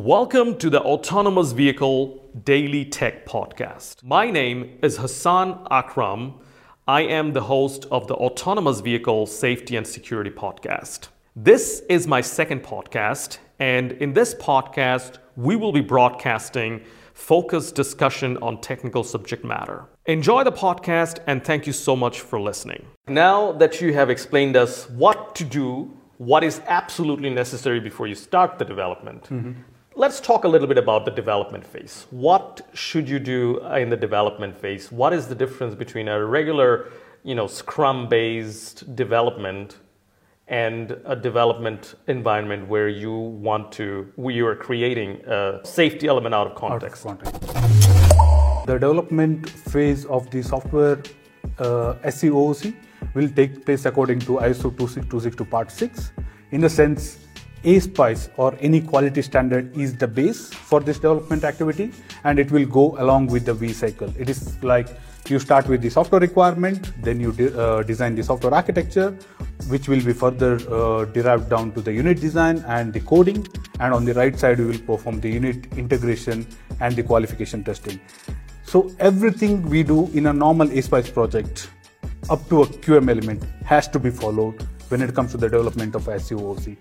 Welcome to the Autonomous Vehicle Daily Tech Podcast. My name is Hassan Akram. I am the host of the Autonomous Vehicle Safety and Security Podcast. This is my second podcast, and in this podcast, we will be broadcasting focused discussion on technical subject matter. Enjoy the podcast, and thank you so much for listening. Now that you have explained us what to do, what is absolutely necessary before you start the development, mm-hmm. Let's talk a little bit about the development phase. What should you do in the development phase? What is the difference between a regular, you know, Scrum-based development and a development environment where you want to, where you are creating a safety element out of context? Out of context. The development phase of the software uh, SEooC will take place according to ISO 26262 Part 6 in the sense ASPICE or any quality standard is the base for this development activity and it will go along with the V cycle. It is like you start with the software requirement, then you de- uh, design the software architecture, which will be further uh, derived down to the unit design and the coding. And on the right side, we will perform the unit integration and the qualification testing. So everything we do in a normal A ASPICE project up to a QM element has to be followed when it comes to the development of SEooC.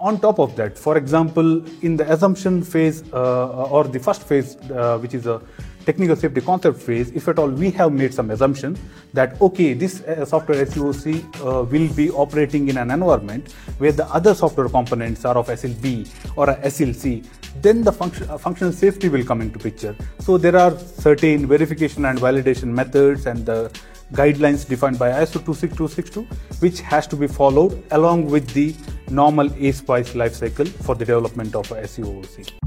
On top of that, for example, in the assumption phase uh, or the first phase, uh, which is a technical safety concept phase, if at all we have made some assumption that okay, this uh, software SEooC uh, will be operating in an environment where the other software components are of ASIL B or a ASIL C, then the function, uh, functional safety will come into picture. So there are certain verification and validation methods and the guidelines defined by ISO 26262, which has to be followed along with the normal ASPICE lifecycle for the development of a SEooC.